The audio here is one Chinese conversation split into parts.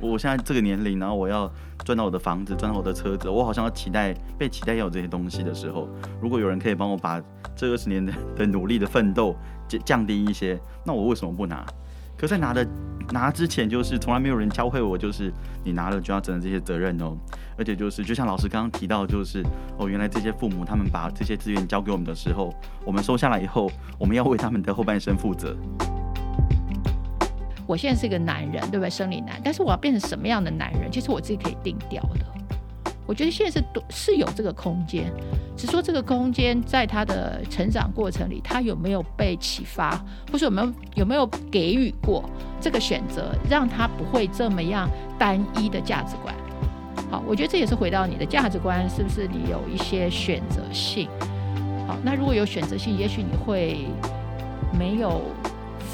我现在这个年龄，然后我要赚到我的房子，赚到我的车子，我好像要期待被期待要有这些东西的时候，如果有人可以帮我把这二十年的的努力的奋斗降降低一些，那我为什么不拿？可在拿的拿之前，就是从来没有人教会我，就是你拿了就要承担这些责任哦。而且就是，就像老师刚刚提到，就是哦，原来这些父母他们把这些资源交给我们的时候，我们收下来以后，我们要为他们的后半生负责。我现在是一个男人，对不对？生理男，但是我要变成什么样的男人，其实我自己可以定调的。我觉得现在是是有这个空间，只是说这个空间在他的成长过程里，他有没有被启发，或是有没有有没有给予过这个选择，让他不会这么样单一的价值观。好，我觉得这也是回到你的价值观，是不是你有一些选择性？好，那如果有选择性，也许你会没有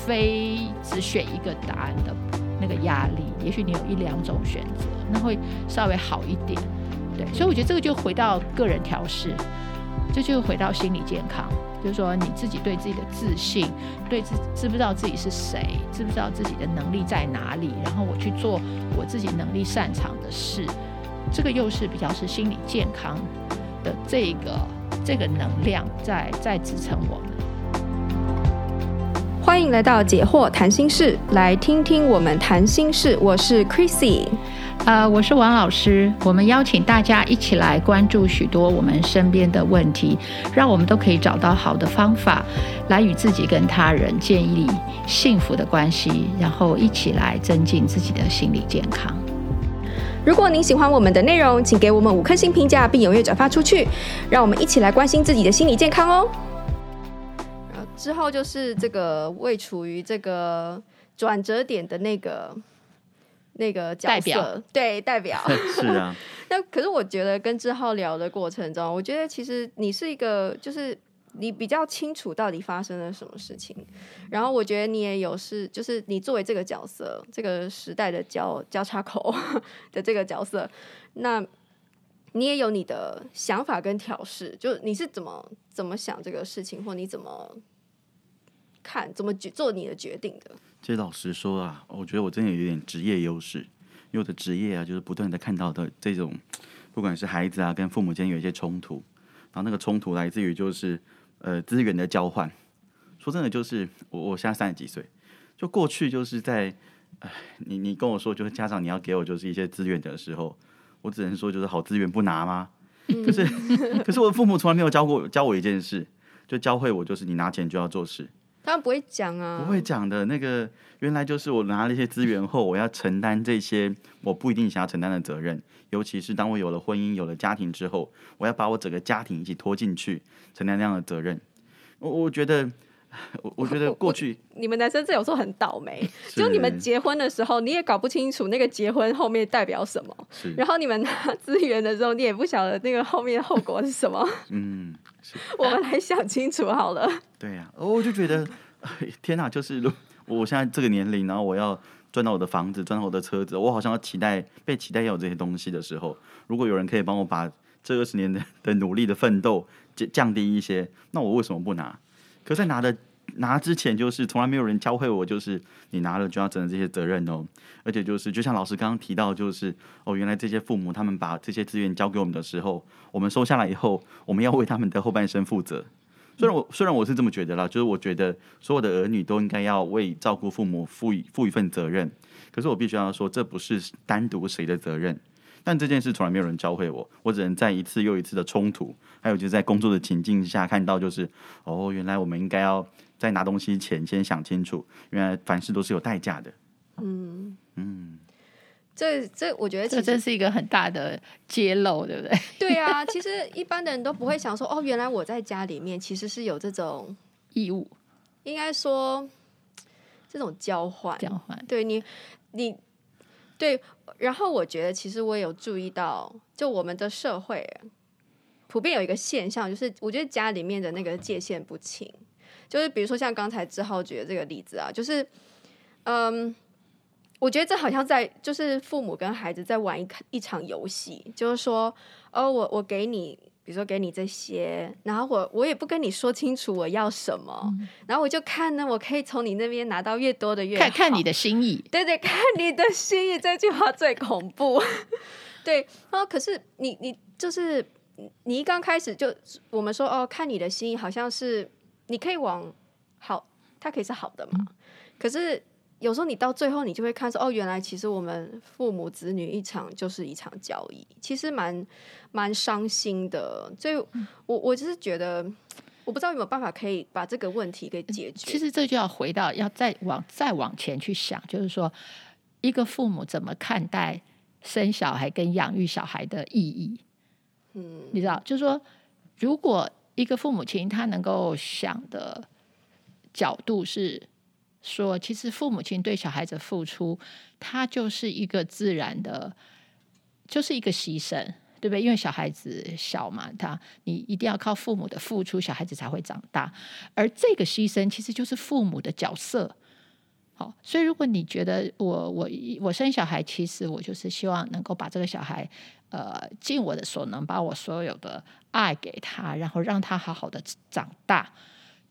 非只选一个答案的那个压力，也许你有一两种选择，那会稍微好一点。对，所以我觉得这个就回到个人调试，这就回到心理健康，就是说你自己对自己的自信，对自知不知道自己是谁，知不知道自己的能力在哪里，然后我去做我自己能力擅长的事，这个又是比较是心理健康的这个这个能量在在支撑我们。欢迎来到解惑谈心事，来听听我们谈心事。我是 Chrissy。呃，我是王老师。我们邀请大家一起来关注许多我们身边的问题，让我们都可以找到好的方法，来与自己跟他人建立幸福的关系，然后一起来增进自己的心理健康。如果您喜欢我们的内容，请给我们五颗星评价，并踊跃转发出去，让我们一起来关心自己的心理健康哦。然后之后就是这个未处于这个转折点的那个。那个角色代表对代表 是啊，那可是我觉得跟志浩聊的过程中，我觉得其实你是一个，就是你比较清楚到底发生了什么事情，然后我觉得你也有是，就是你作为这个角色，这个时代的交交叉口 的这个角色，那你也有你的想法跟调试，就你是怎么怎么想这个事情，或你怎么看，怎么决做你的决定的。其实老实说啊，我觉得我真的有点职业优势，因为我的职业啊，就是不断的看到的这种，不管是孩子啊跟父母间有一些冲突，然后那个冲突来自于就是呃资源的交换。说真的，就是我我现在三十几岁，就过去就是在，哎，你你跟我说就是家长你要给我就是一些资源的时候，我只能说就是好资源不拿吗？可是可是我的父母从来没有教过教我一件事，就教会我就是你拿钱就要做事。他们不会讲啊，不会讲的。那个原来就是我拿了一些资源后，我要承担这些我不一定想要承担的责任。尤其是当我有了婚姻、有了家庭之后，我要把我整个家庭一起拖进去，承担那样的责任。我我觉得，我我觉得 过去你们男生这有时候很倒霉，就你们结婚的时候，你也搞不清楚那个结婚后面代表什么。然后你们拿资源的时候，你也不晓得那个后面后果是什么。嗯，我们来想清楚好了。对呀、啊，我就觉得，天哪！就是我现在这个年龄，然后我要赚到我的房子，赚到我的车子，我好像要期待被期待要有这些东西的时候，如果有人可以帮我把这二十年的的努力的奋斗降降低一些，那我为什么不拿？可在拿的拿之前，就是从来没有人教会我，就是你拿了就要承担这些责任哦。而且就是，就像老师刚刚提到，就是哦，原来这些父母他们把这些资源交给我们的时候，我们收下来以后，我们要为他们的后半生负责。虽然我虽然我是这么觉得啦，就是我觉得所有的儿女都应该要为照顾父母负一负一份责任。可是我必须要说，这不是单独谁的责任。但这件事从来没有人教会我，我只能在一次又一次的冲突，还有就是在工作的情境下看到，就是哦，原来我们应该要在拿东西前先想清楚，原来凡事都是有代价的。嗯嗯。这这，我觉得这真是一个很大的揭露，对不对？对啊，其实一般的人都不会想说，哦，原来我在家里面其实是有这种义务，应该说这种交换，交换。对你，你对。然后我觉得，其实我也有注意到，就我们的社会普遍有一个现象，就是我觉得家里面的那个界限不清，就是比如说像刚才志浩举的这个例子啊，就是嗯。我觉得这好像在，就是父母跟孩子在玩一一场游戏，就是说，哦，我我给你比如说给你这些，然后我我也不跟你说清楚我要什么，嗯、然后我就看呢，我可以从你那边拿到越多的越好，看看你的心意。对对，看你的心意，这句话最恐怖。对，然后可是你你就是你一刚开始就我们说哦，看你的心意，好像是你可以往好，它可以是好的嘛，嗯、可是。有时候你到最后，你就会看说，哦，原来其实我们父母子女一场就是一场交易，其实蛮蛮伤心的。所以我，我我就是觉得，我不知道有没有办法可以把这个问题给解决。其实这就要回到要再往再往前去想，就是说，一个父母怎么看待生小孩跟养育小孩的意义？嗯，你知道，就是说，如果一个父母亲他能够想的角度是。说，其实父母亲对小孩子付出，他就是一个自然的，就是一个牺牲，对不对？因为小孩子小嘛，他你一定要靠父母的付出，小孩子才会长大。而这个牺牲其实就是父母的角色。好，所以如果你觉得我我我生小孩，其实我就是希望能够把这个小孩，呃，尽我的所能，把我所有的爱给他，然后让他好好的长大。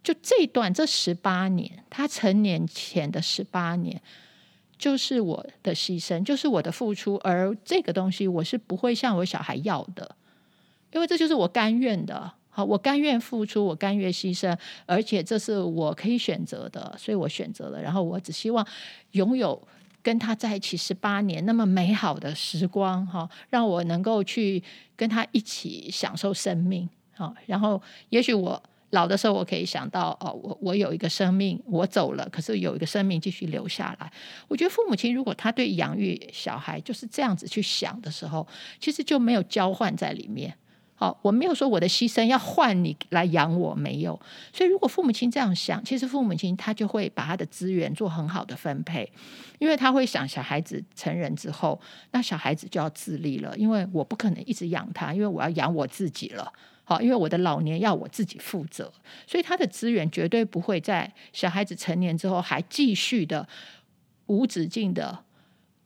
就这一段，这十八年，他成年前的十八年，就是我的牺牲，就是我的付出，而这个东西我是不会向我小孩要的，因为这就是我甘愿的。好，我甘愿付出，我甘愿牺牲，而且这是我可以选择的，所以我选择了。然后我只希望拥有跟他在一起十八年那么美好的时光，哈，让我能够去跟他一起享受生命，好，然后也许我。老的时候，我可以想到哦，我我有一个生命，我走了，可是有一个生命继续留下来。我觉得父母亲如果他对养育小孩就是这样子去想的时候，其实就没有交换在里面。好，我没有说我的牺牲要换你来养我，没有。所以如果父母亲这样想，其实父母亲他就会把他的资源做很好的分配，因为他会想小孩子成人之后，那小孩子就要自立了，因为我不可能一直养他，因为我要养我自己了。好，因为我的老年要我自己负责，所以他的资源绝对不会在小孩子成年之后还继续的无止境的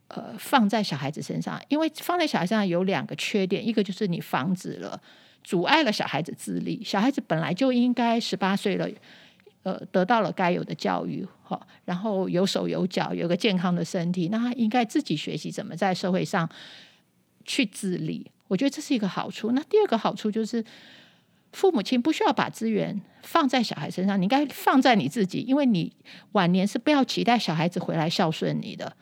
呃放在小孩子身上，因为放在小孩身上有两个缺点，一个就是你防止了阻碍了小孩子自立，小孩子本来就应该十八岁了，呃，得到了该有的教育，好，然后有手有脚，有个健康的身体，那他应该自己学习怎么在社会上去自立。我觉得这是一个好处。那第二个好处就是，父母亲不需要把资源放在小孩身上，你应该放在你自己，因为你晚年是不要期待小孩子回来孝顺你的。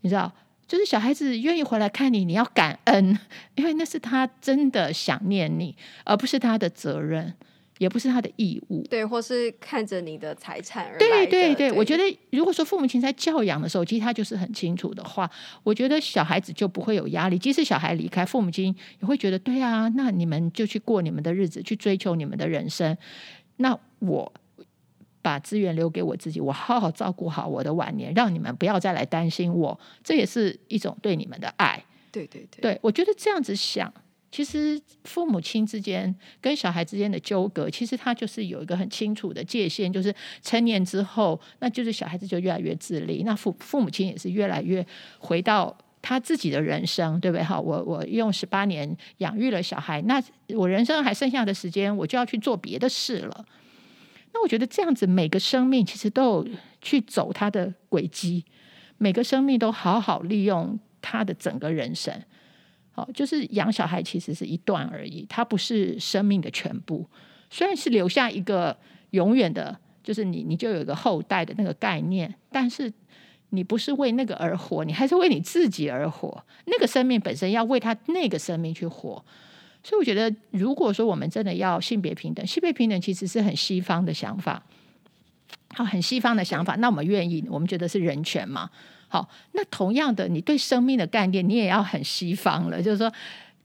你知道，就是小孩子愿意回来看你，你要感恩，因为那是他真的想念你，而不是他的责任。也不是他的义务，对，或是看着你的财产而来的。对对对，我觉得如果说父母亲在教养的时候，其实他就是很清楚的话，我觉得小孩子就不会有压力。即使小孩离开，父母亲也会觉得，对啊，那你们就去过你们的日子，去追求你们的人生。那我把资源留给我自己，我好好照顾好我的晚年，让你们不要再来担心我。这也是一种对你们的爱。对对对，对，我觉得这样子想。其实父母亲之间跟小孩之间的纠葛，其实他就是有一个很清楚的界限，就是成年之后，那就是小孩子就越来越自立，那父父母亲也是越来越回到他自己的人生，对不对？哈，我我用十八年养育了小孩，那我人生还剩下的时间，我就要去做别的事了。那我觉得这样子，每个生命其实都有去走他的轨迹，每个生命都好好利用他的整个人生。好，就是养小孩其实是一段而已，它不是生命的全部。虽然是留下一个永远的，就是你你就有一个后代的那个概念，但是你不是为那个而活，你还是为你自己而活。那个生命本身要为他那个生命去活。所以我觉得，如果说我们真的要性别平等，性别平等其实是很西方的想法，好，很西方的想法。那我们愿意，我们觉得是人权嘛。好，那同样的，你对生命的概念，你也要很西方了，就是说，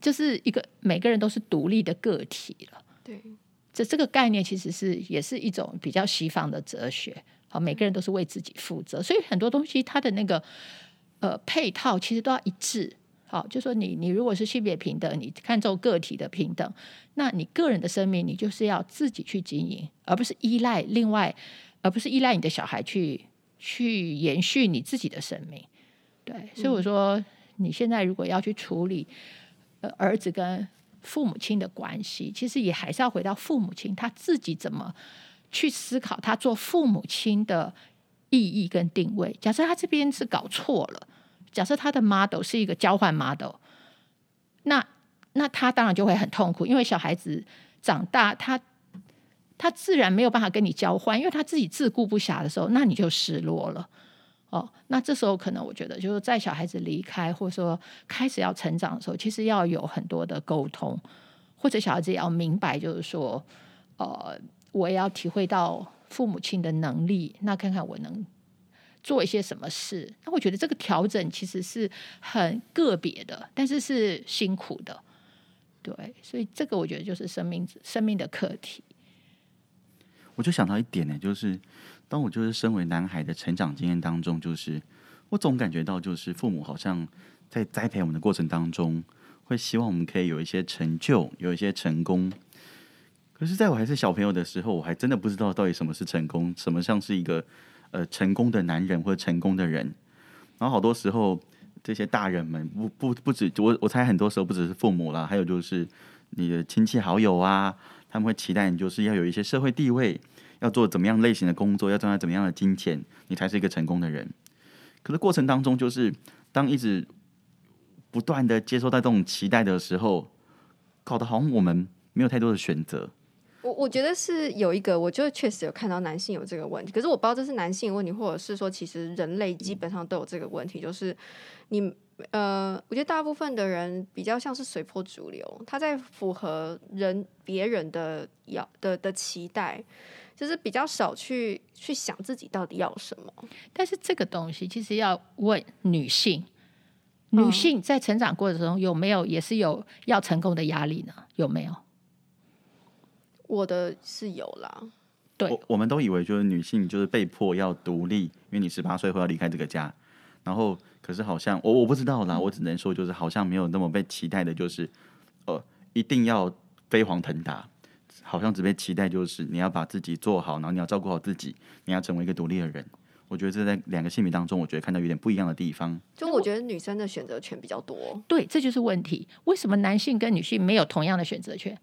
就是一个每个人都是独立的个体了。对，这这个概念其实是也是一种比较西方的哲学。好，每个人都是为自己负责，所以很多东西它的那个呃配套其实都要一致。好，就说你你如果是性别平等，你看重个体的平等，那你个人的生命你就是要自己去经营，而不是依赖另外，而不是依赖你的小孩去。去延续你自己的生命，对，所以我说，你现在如果要去处理，呃，儿子跟父母亲的关系，其实也还是要回到父母亲他自己怎么去思考他做父母亲的意义跟定位。假设他这边是搞错了，假设他的 model 是一个交换 model，那那他当然就会很痛苦，因为小孩子长大，他他自然没有办法跟你交换，因为他自己自顾不暇的时候，那你就失落了。哦，那这时候可能我觉得，就是在小孩子离开或者说开始要成长的时候，其实要有很多的沟通，或者小孩子也要明白，就是说，呃，我也要体会到父母亲的能力，那看看我能做一些什么事。那我觉得这个调整其实是很个别的，但是是辛苦的，对，所以这个我觉得就是生命生命的课题。我就想到一点呢，就是。当我就是身为男孩的成长经验当中，就是我总感觉到，就是父母好像在栽培我们的过程当中，会希望我们可以有一些成就，有一些成功。可是，在我还是小朋友的时候，我还真的不知道到底什么是成功，什么像是一个呃成功的男人或者成功的人。然后好多时候，这些大人们不不不止我，我猜很多时候不只是父母啦，还有就是你的亲戚好友啊，他们会期待你就是要有一些社会地位。要做怎么样类型的工作，要赚到怎么样的金钱，你才是一个成功的人。可是过程当中，就是当一直不断的接受到这种期待的时候，搞得好像我们没有太多的选择。我我觉得是有一个，我就确实有看到男性有这个问题，可是我不知道这是男性问题，或者是说其实人类基本上都有这个问题，就是你呃，我觉得大部分的人比较像是随波逐流，他在符合人别人的要的的期待。就是比较少去去想自己到底要什么，但是这个东西其实要问女性，女性在成长过程中有没有也是有要成功的压力呢？有没有？我的是有啦。对，我，我们都以为就是女性就是被迫要独立，因为你十八岁后要离开这个家，然后可是好像我我不知道啦，我只能说就是好像没有那么被期待的，就是呃一定要飞黄腾达。好像只被期待，就是你要把自己做好，然后你要照顾好自己，你要成为一个独立的人。我觉得这在两个性别当中，我觉得看到有点不一样的地方。就我觉得女生的选择权比较多。对，这就是问题。为什么男性跟女性没有同样的选择权？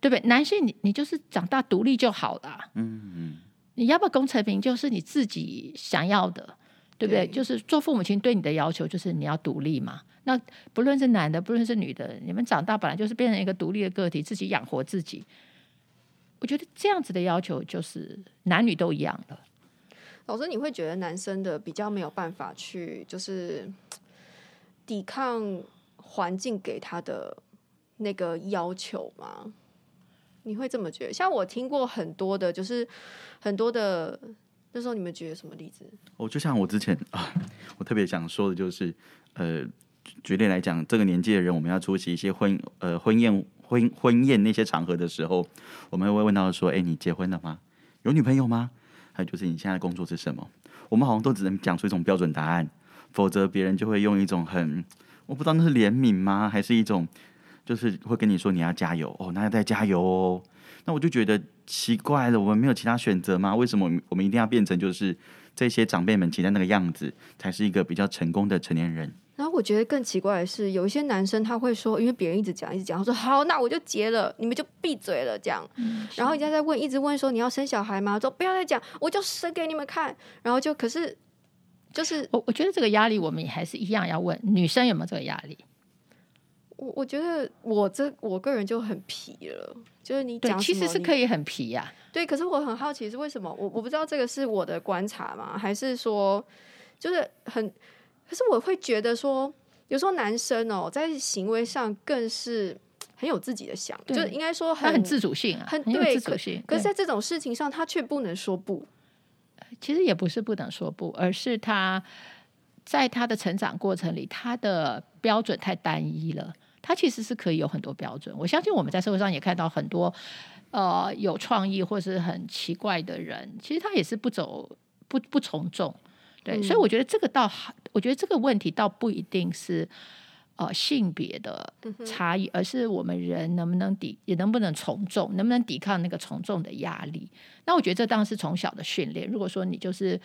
对不对？男性你你就是长大独立就好了。嗯嗯。你要不要功成名就是你自己想要的，对不对？对，就是做父母亲对你的要求就是你要独立嘛。那不论是男的，不论是女的，你们长大本来就是变成一个独立的个体，自己养活自己。我觉得这样子的要求就是男女都一样的。老师，你会觉得男生的比较没有办法去就是抵抗环境给他的那个要求吗？你会这么觉得？像我听过很多的，就是很多的那时候，你们觉得什么例子？哦，就像我之前啊，我特别想说的就是，呃，举例来讲，这个年纪的人，我们要出席一些婚呃婚宴。婚婚宴那些场合的时候，我们会问到说：“哎，你结婚了吗？有女朋友吗？还有就是你现在工作是什么？”我们好像都只能讲出一种标准答案，否则别人就会用一种很我不知道那是怜悯吗，还是一种就是会跟你说你要加油哦，那要再加油哦。那我就觉得奇怪了，我们没有其他选择吗？为什么我们一定要变成就是这些长辈们期待那个样子，才是一个比较成功的成年人？然后我觉得更奇怪的是，有一些男生他会说，因为别人一直讲一直讲，他说好，那我就结了，你们就闭嘴了这样。嗯、然后人家在问，一直问说你要生小孩吗？说不要再讲，我就生给你们看。然后就可是就是我我觉得这个压力我们也还是一样要问女生有没有这个压力。我我觉得我这我个人就很皮了，就是你讲其实是可以很皮呀、啊。对，可是我很好奇是为什么？我我不知道这个是我的观察吗？还是说就是很。可是我会觉得说，有时候男生哦，在行为上更是很有自己的想，就应该说很他很自主性啊，很，很有自主性。可，可是，在这种事情上，他却不能说不。其实也不是不能说不，而是他在他的成长过程里，他的标准太单一了。他其实是可以有很多标准。我相信我们在社会上也看到很多呃有创意或是很奇怪的人，其实他也是不走不不从众。对，嗯、所以我觉得这个倒，我觉得这个问题倒不一定是呃性别的差异，而是我们人能不能抵，也能不能从众，能不能抵抗那个从众的压力。那我觉得这当然是从小的训练。如果说你就是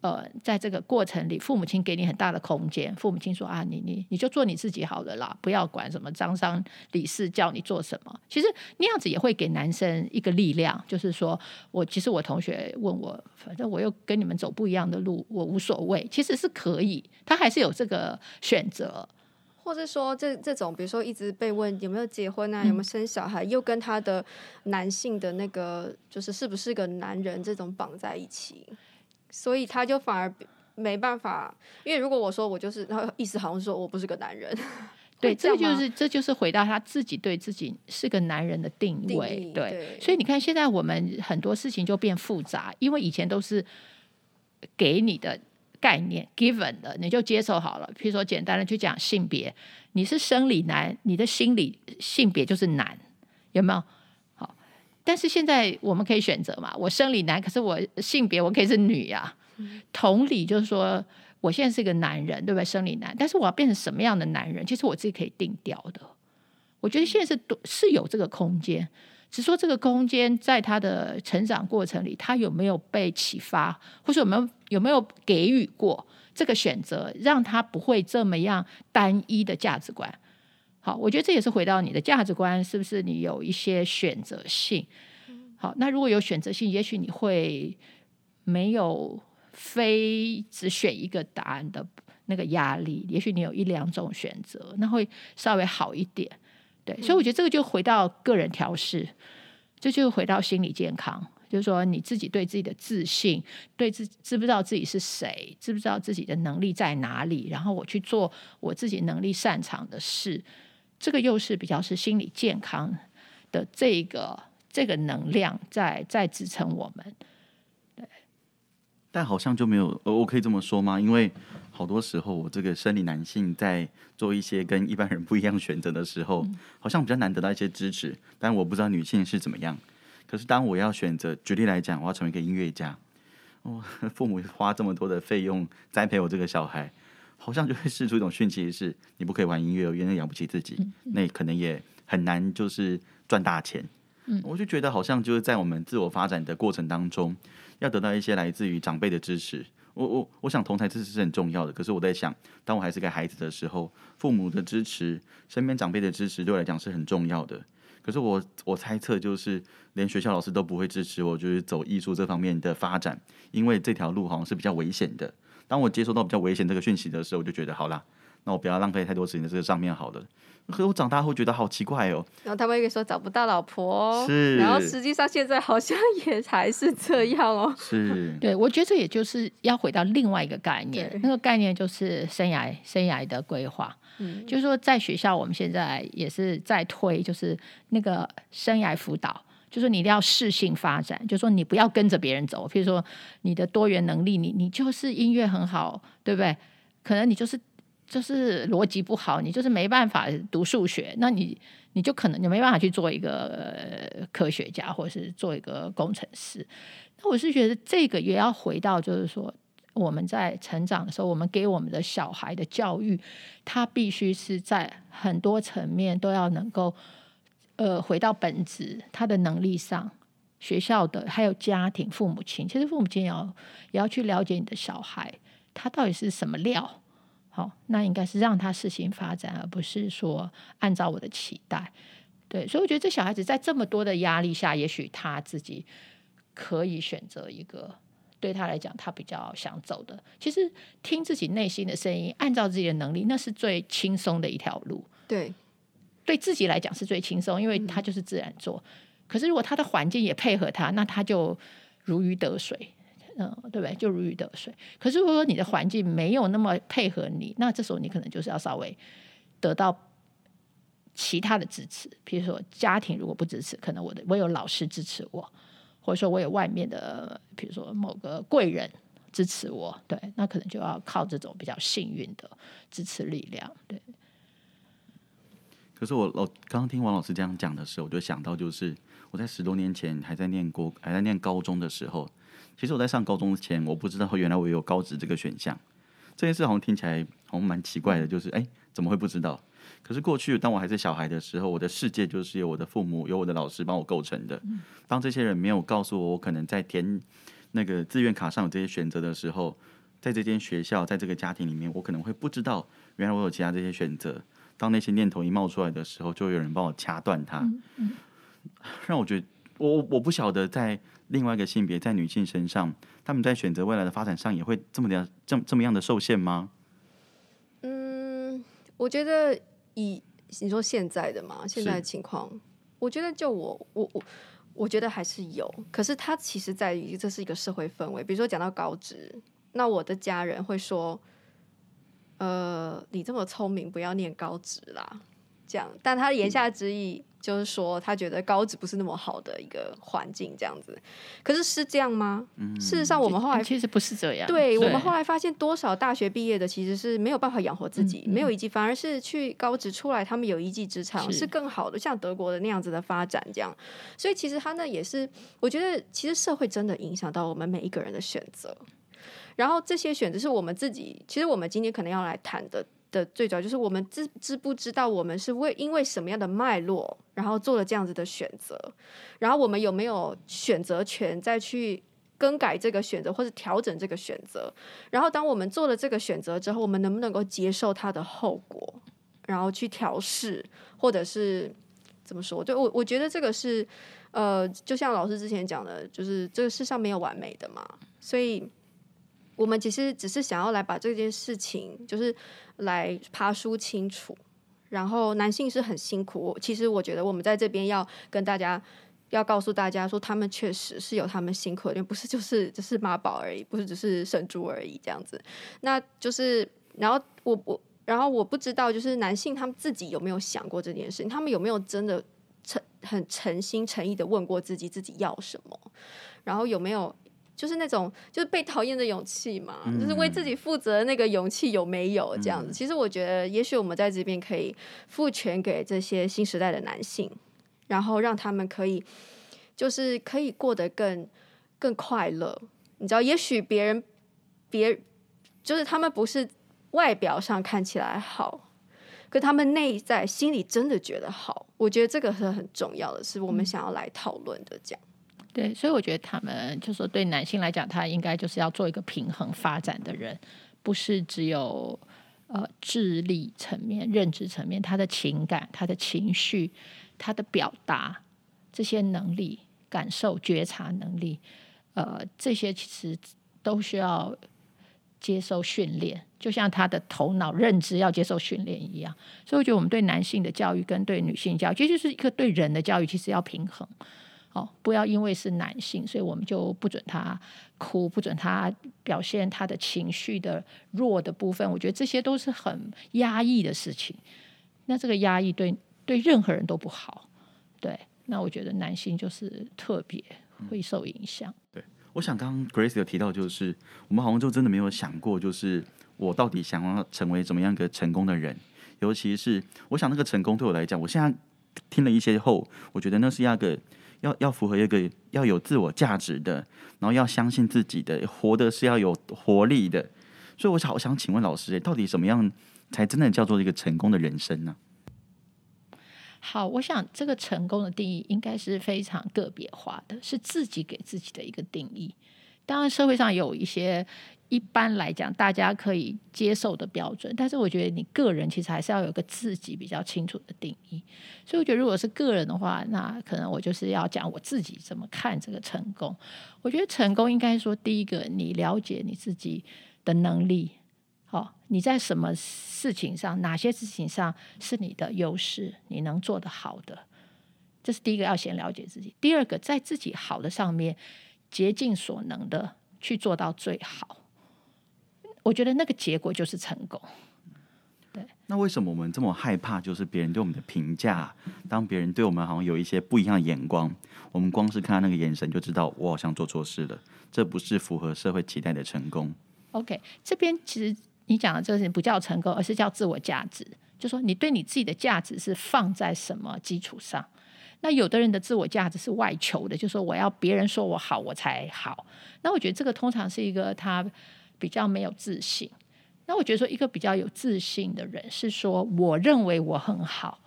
呃，在这个过程里，父母亲给你很大的空间。父母亲说啊，你你你就做你自己好了啦，不要管什么张三李四叫你做什么。其实那样子也会给男生一个力量，就是说我其实我同学问我，反正我又跟你们走不一样的路，我无所谓，其实是可以，他还是有这个选择。或者说这这种，比如说一直被问有没有结婚啊，有没有生小孩，嗯、又跟他的男性的那个就是是不是个男人这种绑在一起。所以他就反而没办法，因为如果我说我就是，然后意思好像说我不是个男人，对，这就是这就是回到他自己对自己是个男人的定位，定对，对。所以你看，现在我们很多事情就变复杂，因为以前都是给你的概念 given 的，你就接受好了。譬如说，简单的去讲性别，你是生理男，你的心理性别就是男，有没有？但是现在我们可以选择嘛？我生理男，可是我性别我可以是女呀、啊。同理，就是说，我现在是个男人，对不对？生理男，但是我要变成什么样的男人？其实我自己可以定调的。我觉得现在是是有这个空间，只说这个空间在他的成长过程里，他有没有被启发，或者有没有有没有给予过这个选择，让他不会这么样单一的价值观。好，我觉得这也是回到你的价值观，是不是你有一些选择性？好，那如果有选择性，也许你会没有非只选一个答案的那个压力，也许你有一两种选择，那会稍微好一点。对，所以我觉得这个就回到个人调试，这就回到心理健康，就是说你自己对自己的自信，对自知不知道自己是谁，知不知道自己的能力在哪里，然后我去做我自己能力擅长的事。这个又是比较是心理健康的这个这个能量在在支撑我们，对。但好像就没有，我可以这么说吗？因为好多时候我这个生理男性在做一些跟一般人不一样选择的时候，嗯、好像比较难得到一些支持。但我不知道女性是怎么样。可是当我要选择，举例来讲，我要成为一个音乐家，哦，父母花这么多的费用栽培我这个小孩。好像就会释出一种讯息，是你不可以玩音乐，因为养不起自己，那可能也很难就是赚大钱。嗯，我就觉得好像就是在我们自我发展的过程当中，要得到一些来自于长辈的支持。我我我想同台支持是很重要的，可是我在想，当我还是个孩子的时候，父母的支持、身边长辈的支持对我来讲是很重要的。可是我我猜测就是连学校老师都不会支持我，就是走艺术这方面的发展，因为这条路好像是比较危险的。当我接收到比较危险这个讯息的时候，我就觉得好啦，那我不要浪费太多时间在这个上面好了。可是我长大后觉得好奇怪哦。然后他们会说找不到老婆，是。然后实际上现在好像也还是这样哦。是。对，我觉得这也就是要回到另外一个概念，那个概念就是生涯生涯的规划。嗯。就是说，在学校我们现在也是在推，就是那个生涯辅导。就是你一定要适性发展，就是说你不要跟着别人走。譬如说你的多元能力，你你就是音乐很好，对不对？可能你就是就是逻辑不好，你就是没办法读数学，那你你就可能你没办法去做一个科学家，或者是做一个工程师。那我是觉得这个也要回到，就是说我们在成长的时候，我们给我们的小孩的教育，他必须是在很多层面都要能够。呃，回到本质，他的能力上，学校的还有家庭、父母亲，其实父母亲也要也要去了解你的小孩，他到底是什么料。好，那应该是让他事情发展，而不是说按照我的期待。对，所以我觉得这小孩子在这么多的压力下，也许他自己可以选择一个对他来讲他比较想走的。其实听自己内心的声音，按照自己的能力，那是最轻松的一条路。对。对自己来讲是最轻松，因为他就是自然做。嗯、可是如果他的环境也配合他，那他就如鱼得水，嗯，对不对？就如鱼得水。可是如果说你的环境没有那么配合你，那这时候你可能就是要稍微得到其他的支持。比如说家庭如果不支持，可能我的我有老师支持我，或者说我有外面的，比如说某个贵人支持我，对，那可能就要靠这种比较幸运的支持力量，对。可是我我刚刚听王老师这样讲的时候，我就想到，就是我在十多年前还在念国还在念高中的时候，其实我在上高中前，我不知道原来我有高职这个选项。这件事好像听起来好像蛮奇怪的，就是哎，怎么会不知道？可是过去当我还是小孩的时候，我的世界就是由我的父母、由我的老师帮我构成的。当这些人没有告诉我，我可能在填那个志愿卡上有这些选择的时候，在这间学校，在这个家庭里面，我可能会不知道，原来我有其他这些选择。当那些念头一冒出来的时候，就会有人帮我掐断它，嗯嗯、让我觉得我我不晓得在另外一个性别，在女性身上，他们在选择未来的发展上也会这么的这么这么样的受限吗？嗯，我觉得以你说现在的嘛，现在的情况，我觉得就我我我我觉得还是有，可是它其实在于这是一个社会氛围。比如说讲到高职，那我的家人会说，呃，你这么聪明，不要念高职啦。这样，但他言下之意就是说，他觉得高职不是那么好的一个环境，这样子。可是是这样吗？嗯、事实上，我们后来其实不是这样。对，对我们后来发现，多少大学毕业的其实是没有办法养活自己，嗯、没有一技，反而是去高职出来，他们有一技之长，是，是更好的，像德国的那样子的发展这样。所以其实他那也是，我觉得其实社会真的影响到我们每一个人的选择。然后这些选择是我们自己，其实我们今天可能要来谈的。的最主要就是我们知知不知道我们是为因为什么样的脉络，然后做了这样子的选择，然后我们有没有选择权再去更改这个选择或者调整这个选择？然后当我们做了这个选择之后，我们能不能够接受它的后果，然后去调试，或者是怎么说？对我我觉得这个是呃，就像老师之前讲的，就是这个世上没有完美的嘛，所以。我们其实只是想要来把这件事情，就是来爬梳清楚。然后男性是很辛苦，其实我觉得我们在这边要跟大家，要告诉大家说，他们确实是有他们辛苦的，不是就是只是妈宝而已，不是只是生猪而已这样子。那就是，然后我我，然后我不知道，就是男性他们自己有没有想过这件事情，他们有没有真的诚很诚心诚意的问过自己自己要什么，然后有没有？就是那种就是被讨厌的勇气嘛，嗯、就是为自己负责的那个勇气有没有这样子？嗯、其实我觉得，也许我们在这边可以赋权给这些新时代的男性，然后让他们可以就是可以过得更更快乐。你知道，也许别人别就是他们不是外表上看起来好，可他们内在心里真的觉得好。我觉得这个是很重要的，是我们想要来讨论的。这样。对，所以我觉得他们就说，对男性来讲，他应该就是要做一个平衡发展的人，不是只有呃智力层面、认知层面，他的情感、他的情绪、他的表达这些能力、感受、觉察能力，呃，这些其实都需要接受训练，就像他的头脑认知要接受训练一样。所以我觉得我们对男性的教育跟对女性教育，其实就是一个对人的教育，其实要平衡。哦，不要因为是男性，所以我们就不准他哭，不准他表现他的情绪的弱的部分。我觉得这些都是很压抑的事情。那这个压抑对对任何人都不好。对，那我觉得男性就是特别会受影响。嗯。对，我想刚刚 Grace 有提到，就是我们好像就真的没有想过，就是我到底想要成为怎么样一个成功的人。尤其是我想那个成功对我来讲，我现在听了一些后，我觉得那是一个。要要符合一个要有自我价值的，然后要相信自己的，活的是要有活力的。所以，我好想请问老师，到底什么样才真的叫做一个成功的人生呢？好，我想这个成功的定义应该是非常个别化的，是自己给自己的一个定义。当然，社会上有一些。一般来讲，大家可以接受的标准，但是我觉得你个人其实还是要有个自己比较清楚的定义。所以我觉得，如果是个人的话，那可能我就是要讲我自己怎么看这个成功。我觉得成功应该说，第一个，你了解你自己的能力，好，你在什么事情上，哪些事情上是你的优势，你能做得好的，这是第一个要先了解自己。第二个，在自己好的上面，竭尽所能的去做到最好。我觉得那个结果就是成功。对，那为什么我们这么害怕？就是别人对我们的评价，当别人对我们好像有一些不一样的眼光，我们光是看他那个眼神就知道我好像做错事了，这不是符合社会期待的成功。OK，这边其实你讲的这个事情不叫成功，而是叫自我价值。就说你对你自己的价值是放在什么基础上？那有的人的自我价值是外求的，就说我要别人说我好我才好。那我觉得这个通常是一个他。比较没有自信，那我觉得说一个比较有自信的人是说，我认为我很好，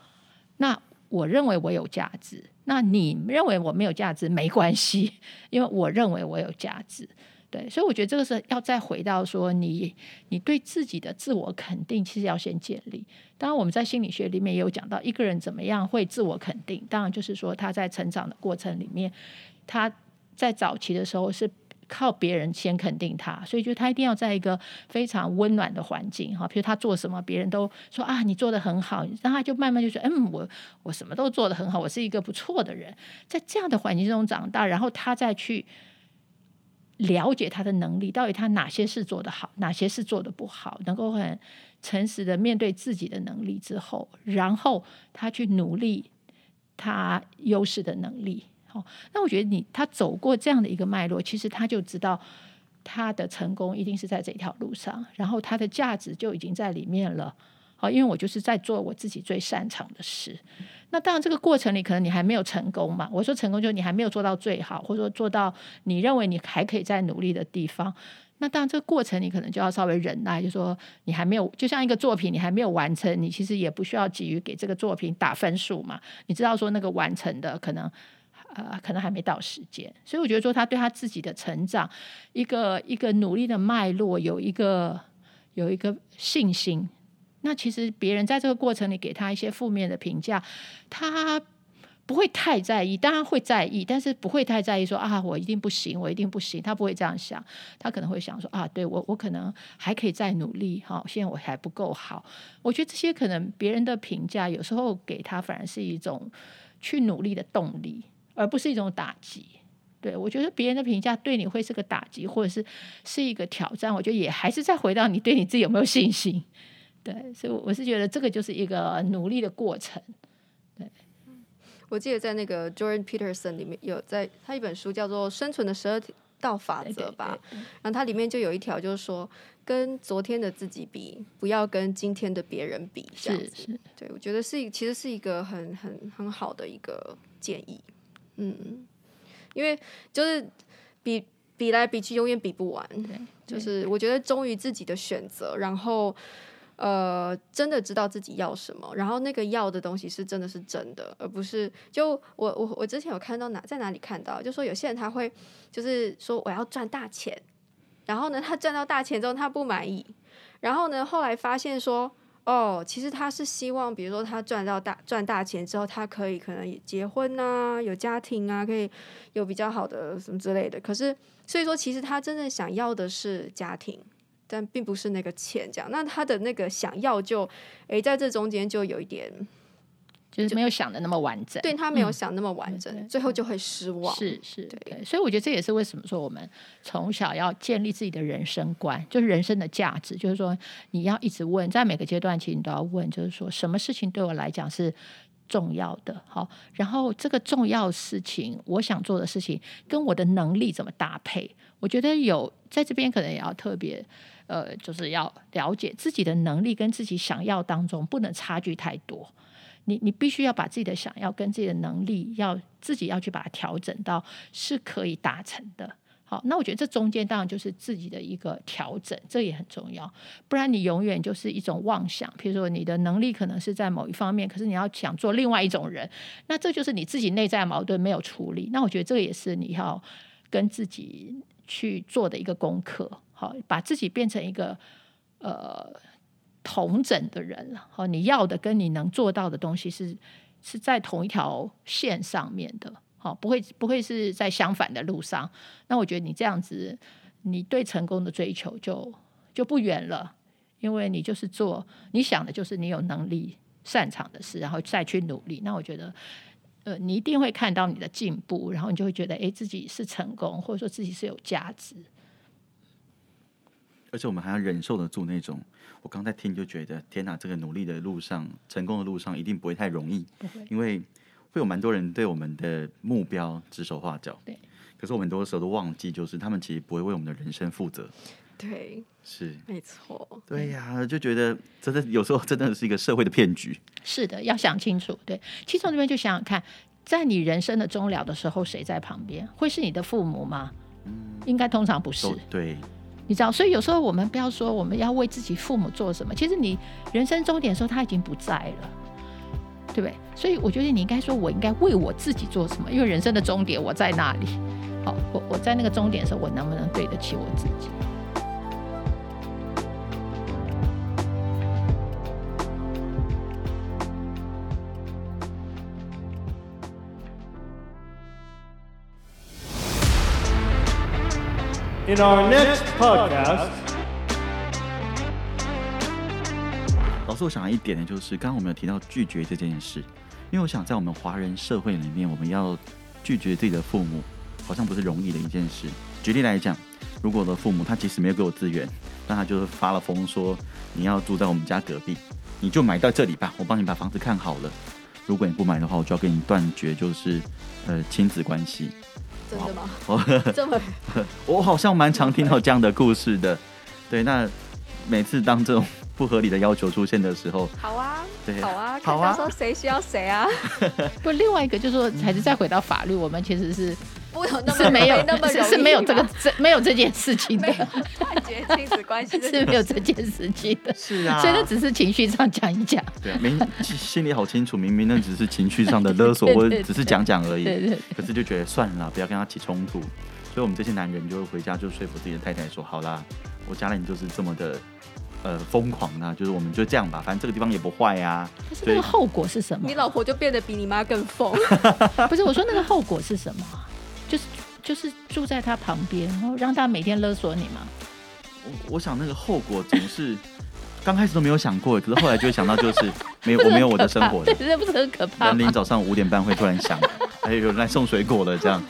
那我认为我有价值，那你认为我没有价值没关系，因为我认为我有价值。对，所以我觉得这个是要再回到说你，你对自己的自我肯定，其实要先建立。当然，我们在心理学里面也有讲到，一个人怎么样会自我肯定，当然就是说他在成长的过程里面，他在早期的时候是靠别人先肯定他，所以就他一定要在一个非常温暖的环境哈，比如他做什么，别人都说啊，你做的很好，然后他就慢慢就说，嗯，我我什么都做得很好，我是一个不错的人，在这样的环境中长大，然后他再去。了解他的能力，到底他哪些事做得好，哪些事做得不好，能够很诚实的面对自己的能力之后，然后他去努力他优势的能力。好，那我觉得你他走过这样的一个脉络，其实他就知道他的成功一定是在这条路上，然后他的价值就已经在里面了。好，因为我就是在做我自己最擅长的事。那当然，这个过程里可能你还没有成功嘛。我说成功就是你还没有做到最好，或者说做到你认为你还可以再努力的地方。那当然，这个过程你可能就要稍微忍耐，就说你还没有，就像一个作品你还没有完成，你其实也不需要急于给这个作品打分数嘛。你知道说那个完成的可能呃可能还没到时间，所以我觉得说他对他自己的成长一个一个努力的脉络有一个有一个信心。那其实别人在这个过程里给他一些负面的评价，他不会太在意，当然会在意，但是不会太在意说啊，我一定不行，我一定不行，他不会这样想，他可能会想说啊，对，我我可能还可以再努力，哈，现在我还不够好。我觉得这些可能别人的评价有时候给他反而是一种去努力的动力，而不是一种打击。对，我觉得别人的评价对你会是个打击，或者是是一个挑战。我觉得也还是再回到你对你自己有没有信心。对，所以我是觉得这个就是一个努力的过程。对，我记得在那个 Jordan Peterson 里面有在他一本书叫做《生存的十二道法则》吧，然后它里面就有一条就是说，跟昨天的自己比，不要跟今天的别人比。这样子，是是，对，我觉得是其实是一个很很很好的一个建议。嗯，因为就是比比来比去，永远比不完。就是我觉得忠于自己的选择，然后。呃，真的知道自己要什么，然后那个要的东西是真的是真的，而不是就我我我之前有看到哪在哪里看到，就说有些人他会就是说我要赚大钱，然后呢他赚到大钱之后他不满意，然后呢后来发现说哦，其实他是希望比如说他赚到大赚大钱之后，他可以可能结婚啊，有家庭啊，可以有比较好的什么之类的，可是所以说其实他真正想要的是家庭。但并不是那个钱这样，那他的那个想要就，诶，在这中间就有一点，就是没有想的那么完整，对他没有想那么完整，嗯、最后就会失望。是是，对，对，所以我觉得这也是为什么说我们从小要建立自己的人生观，就是人生的价值，就是说你要一直问，在每个阶段其实你都要问，就是说什么事情对我来讲是重要的，好，然后这个重要事情，我想做的事情跟我的能力怎么搭配？我觉得有在这边可能也要特别。呃，就是要了解自己的能力跟自己想要当中不能差距太多。你你必须要把自己的想要跟自己的能力要自己要去把它调整到是可以达成的。好，那我觉得这中间当然就是自己的一个调整，这也很重要。不然你永远就是一种妄想。譬如说你的能力可能是在某一方面，可是你要想做另外一种人，那这就是你自己内在矛盾没有处理。那我觉得这个也是你要跟自己去做的一个功课。好，把自己变成一个呃同整的人了。好，你要的跟你能做到的东西是是在同一条线上面的。好，不会不会是在相反的路上。那我觉得你这样子，你对成功的追求就就不远了，因为你就是做你想的，就是你有能力擅长的事，然后再去努力。那我觉得，呃，你一定会看到你的进步，然后你就会觉得，哎，自己是成功，或者说自己是有价值。而且我们还要忍受得住那种，我刚才听就觉得，天哪，这个努力的路上，成功的路上一定不会太容易，因为会有蛮多人对我们的目标指手画脚。对，可是我们很多时候都忘记，就是他们其实不会为我们的人生负责。对，是，没错。对呀，就觉得真的有时候真的是一个社会的骗局。是的，要想清楚。对，其实从这边就想想看，在你人生的终了的时候，谁在旁边？会是你的父母吗？嗯，应该通常不是。对。你知道，所以有时候我们不要说我们要为自己父母做什么，其实你人生终点的时候他已经不在了。对不对？所以我觉得你应该说，我应该为我自己做什么？因为人生的终点我在那里。好，我我在那个终点的时候，我能不能对得起我自己 Our next podcast，老师，我想要一点呢，就是刚刚我们有提到拒绝这件事，因为我想在我们华人社会里面，我们要拒绝自己的父母，好像不是容易的一件事。举例来讲，如果我的父母他即使没有给我资源，但他就是发了疯说你要住在我们家隔壁，你就买到这里吧，我帮你把房子看好了。如果你不买的话，我就要跟你断绝，就是呃亲子关系。真的吗？哦，这么，我好像蛮常听到这样的故事的。对，那每次当这种不合理的要求出现的时候，好啊，对，好啊，好啊，说谁需要谁啊？不，另外一个就是说，还是再回到法律，我们其实是。不有那么是没有那么是是没有这个这没有这件事情的，断绝亲子关系。是没有这件事情的，是啊，所以那只是情绪上讲一讲，对啊，明心里好清楚，明明那只是情绪上的 勒索，或者只是讲讲而已，对对，可是就觉得算了，不要跟他起冲突，所以我们这些男人就会回家就说服自己的太太说，好啦，我家人就是这么的呃疯狂啊，就是我们就这样吧，反正这个地方也不坏呀，可是那个后果是什么？你老婆就变得比你妈更疯，不是我说那个后果是什么？就是。就是住在他旁边，然后让他每天勒索你吗？我我想那个后果总是刚开始都没有想过，可是后来就会想到，就是没有我没有我的生活，对，这不是很可怕。人临早上五点半会突然想，还有人来送水果了这样。